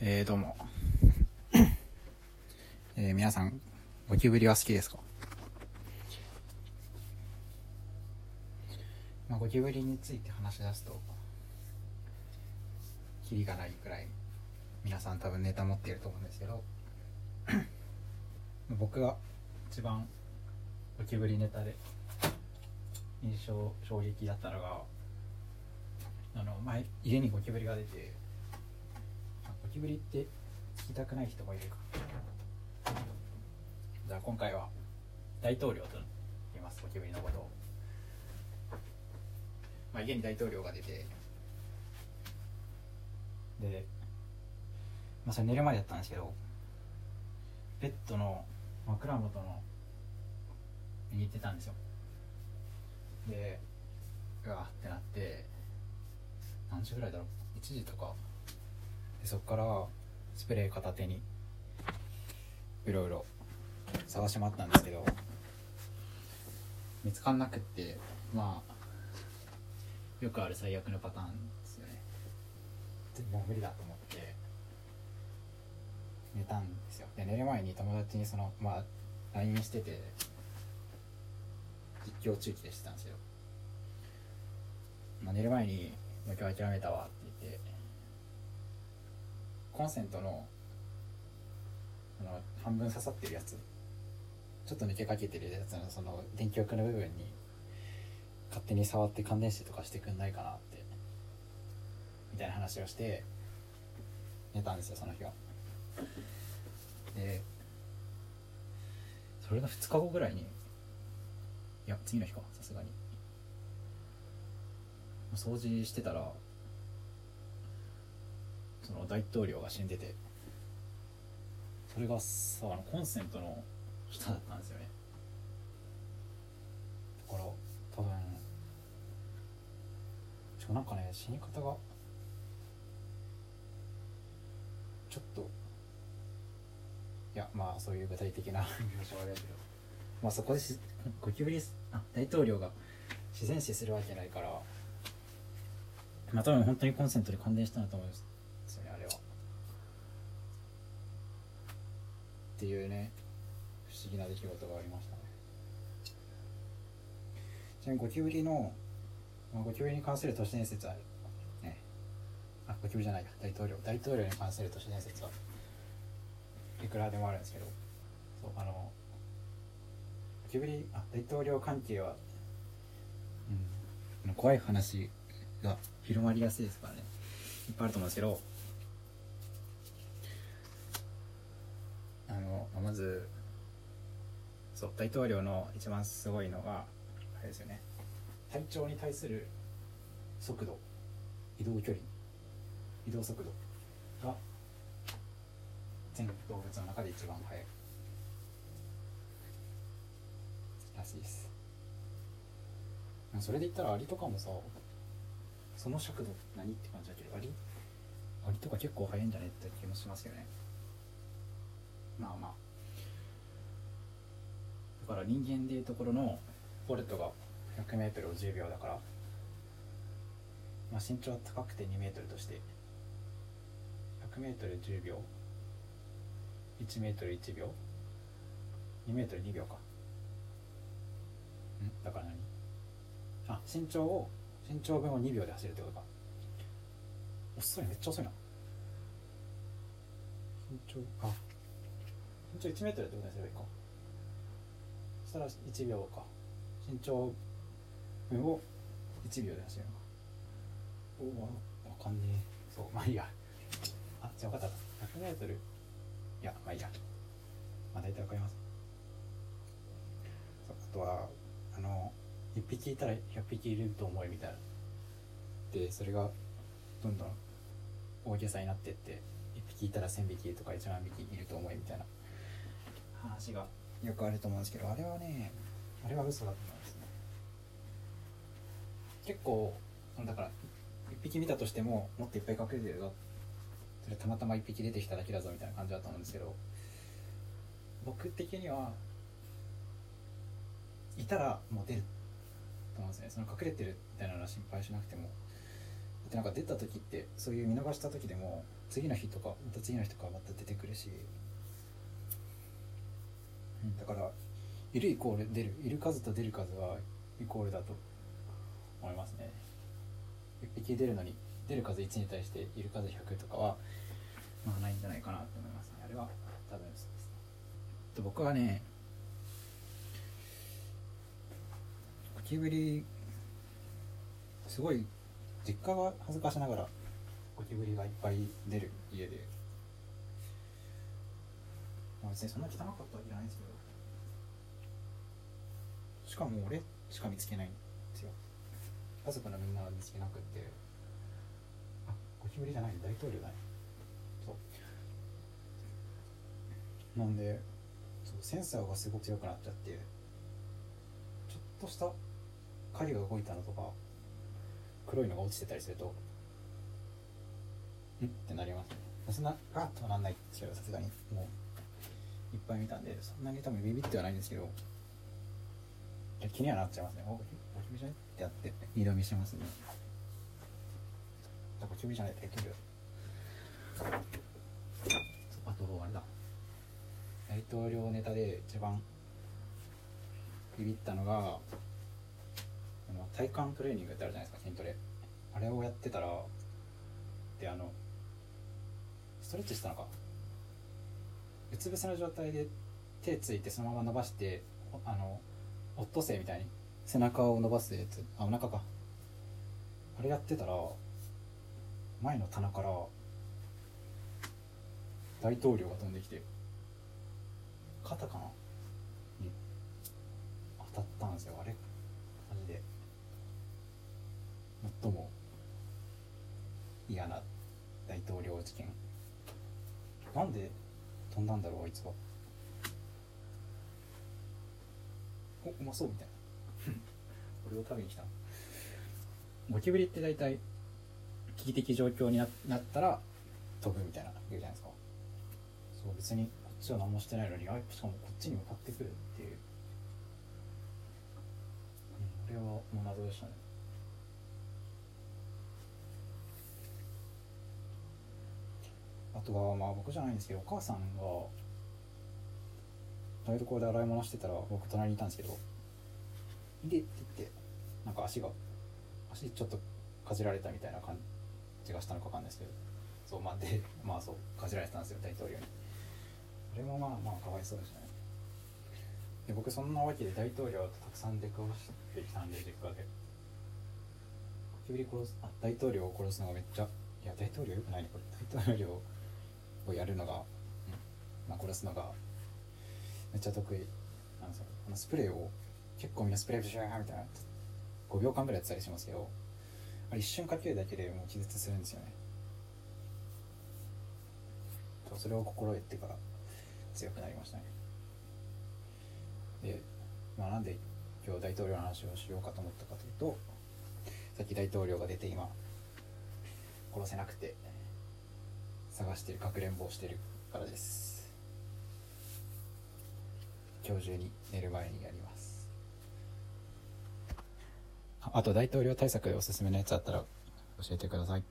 えー、どうも。えー、皆さん、ゴキブリは好きですか？まあ、ゴキブリについて話し出すと、キリがないくらい、皆さん多分ネタ持っていると思うんですけど、僕が一番ゴキブリネタで印象衝撃だったのが、あの前家にゴキブリが出てゴキブリって聞きたくない人もいるか。じゃあ今回は大統領と言いますゴキブリのことを、まあ、家に大統領が出て。で、まあ、それ寝る前だったんですけどベッドの枕元のに行ってたんですよ。でうわってなって何時ぐらいだろう？1時とか。でそっからスプレー片手にいろいろ探し回ったんですけど見つかんなくってまあよくある最悪のパターンですよね。でもう無理だと思って寝たんですよ。で寝る前に友達にそのまあ LINE してて実況中継してたんですよ、まあ、寝る前に「今日諦めたわ」って言ってコンセントのあの半分刺さってるやつ。ちょっと抜けかけてるやつのその電気翼の部分に勝手に触って感電してとかしてくんないかなってみたいな話をして寝たんですよその日は。でそれが2日後ぐらいにいや次の日かさすがに。掃除してたらその大統領が死んでてそれがさあのコンセントの下だったんですよね。だから多分しかもなんかね死に方がちょっといやまあそういう具体的な描写はあれだけどまあそこでしゴキブリあ大統領が自然死するわけないからまあ多分本当にコンセントで感電したんだと思うんですよねあれはっていうね不思議な出来事がありましたね。ちなみにゴキブリの、まあ、ゴキブリに関する都市伝説はねあゴキブリじゃないや大統領大統領に関する都市伝説はいくらでもあるんですけどそうあのゴキブリあ大統領関係はうん怖い話が広まりやすいですからね。いっぱいあると思うんですけどあのまずそう大統領の一番すごいのがあれですよね。体調に対する速度移動距離移動速度が全動物の中で一番速い。らしいです。それで言ったらアリとかもさその尺度何って感じだけどアリアリとか結構速いんじゃねって気もしますよねまあまあだから人間でいうところのボルトが 100m を10秒だから、まあ、身長は高くて 2m として 100m10 秒 1m1 秒 2m2 秒か。んだから何？あ身長を身長分を2秒で走るってことか。遅いめっちゃ遅いな。身長あ身長 1m ってことにすればいいか。したら1秒か。身長分を1秒で走るのか。おおわかんねえ。そうまあいいや。あじゃあ分かった。100m いやまあいいや。まあ大体わかります。あとはあの1匹いたら100匹いると思えみたいな。でそれがどんどん大げさになってって1匹いたら1000匹とか1万匹いると思えみたいな話がよくあると思うんですけどあれはねあれは嘘だと思うんですね。結構だから1匹見たとしてももっといっぱい隠れてるぞ。それたまたま1匹出てきただけだぞみたいな感じだと思うんですけど僕的にはいたらもう出ると思うんですね。その隠れてるみたいなのは心配しなくても。でなんか出た時ってそういう見逃した時でも次の日とかまた次の日とかまた出てくるし、だからいるイコール出る。いる数と出る数はイコールだと思いますね。1匹出るのに出る数1に対している数100とかはまあないんじゃないかなと思いますね。あれは多分そうですね。と僕はねゴキブリすごい実家が恥ずかしながらゴキブリがいっぱい出る家で、まあ、別にそんな汚かったわけじゃないんですけどしかも俺しか見つけないんですよ。家族のみんなは見つけなくて。あゴキブリじゃない大統領だね。そう。なんでそうセンサーがすごく強くなっちゃって。ちょっとした影が動いたのとか黒いのが落ちてたりするとん？ってなりますね。そんなガッとはなんないですけどさすがにもういっぱい見たんでそんなに多分ビビってはないんですけど気にはなっちゃいますね。おゴキブリじゃねってやって二度見しますねゴキブリじゃない大統領あとあれだ大統領ネタで一番ビビったのが体幹トレーニングってあるじゃないですか筋トレあれをやってたらであのストレッチしたのかうつ伏せの状態で手ついてそのまま伸ばしてあのオットセイみたいに背中を伸ばすやつ。あお腹か。あれやってたら前の棚から大統領が飛んできて肩かな？に当たったんですよ。あれ？マジで。最も嫌な大統領事件。なんで飛んだんだろうあいつは。おうまそうみたいな。これを食べに来たゴキブリって大体危機的状況にななったら飛ぶみたいな言うじゃないですか。そう別にこっちは何もしてないのにあしかもこっちに向かってくるっていう、うん、これはもう謎でしたね。あとはまあ僕じゃないんですけどお母さんが台所で洗い物してたら僕隣にいたんですけど「いで」って言ってなんか足が足ちょっとかじられたみたいな感じがしたのかわかんないですけど。そうまあでまあそうかじられてたんですよ大統領に。それもまあまあかわいそうでしたね。で僕そんなわけで大統領とたくさん出くわしてきたんで実家でゴキブリ殺すあ大統領を殺すのがめっちゃいや大統領よくないねこれ。大統領をやるのが、うんまあ、殺すのがめっちゃ得意。なんですよこのスプレーを結構みんなスプレーブシューみたいな5秒間ぐらいやってたりしますけどあれ一瞬かけるだけでもう気絶するんですよね。そうそれを心得てから強くなりましたね。で、まあ、なんで今日大統領の話をしようかと思ったかというとさっき大統領が出て今殺せなくて探してるかくれんぼをしてるからです。今日中に寝る前にやります。あと大統領対策でおすすめのやつあったら教えてください。